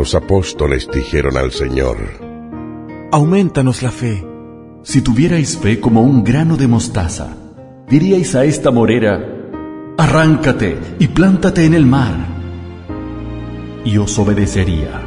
Los apóstoles dijeron al Señor, Aumentanos la fe. Si tuvierais fe como un grano de mostaza, diríais a esta morera, arráncate y plántate en el mar, y os obedecería.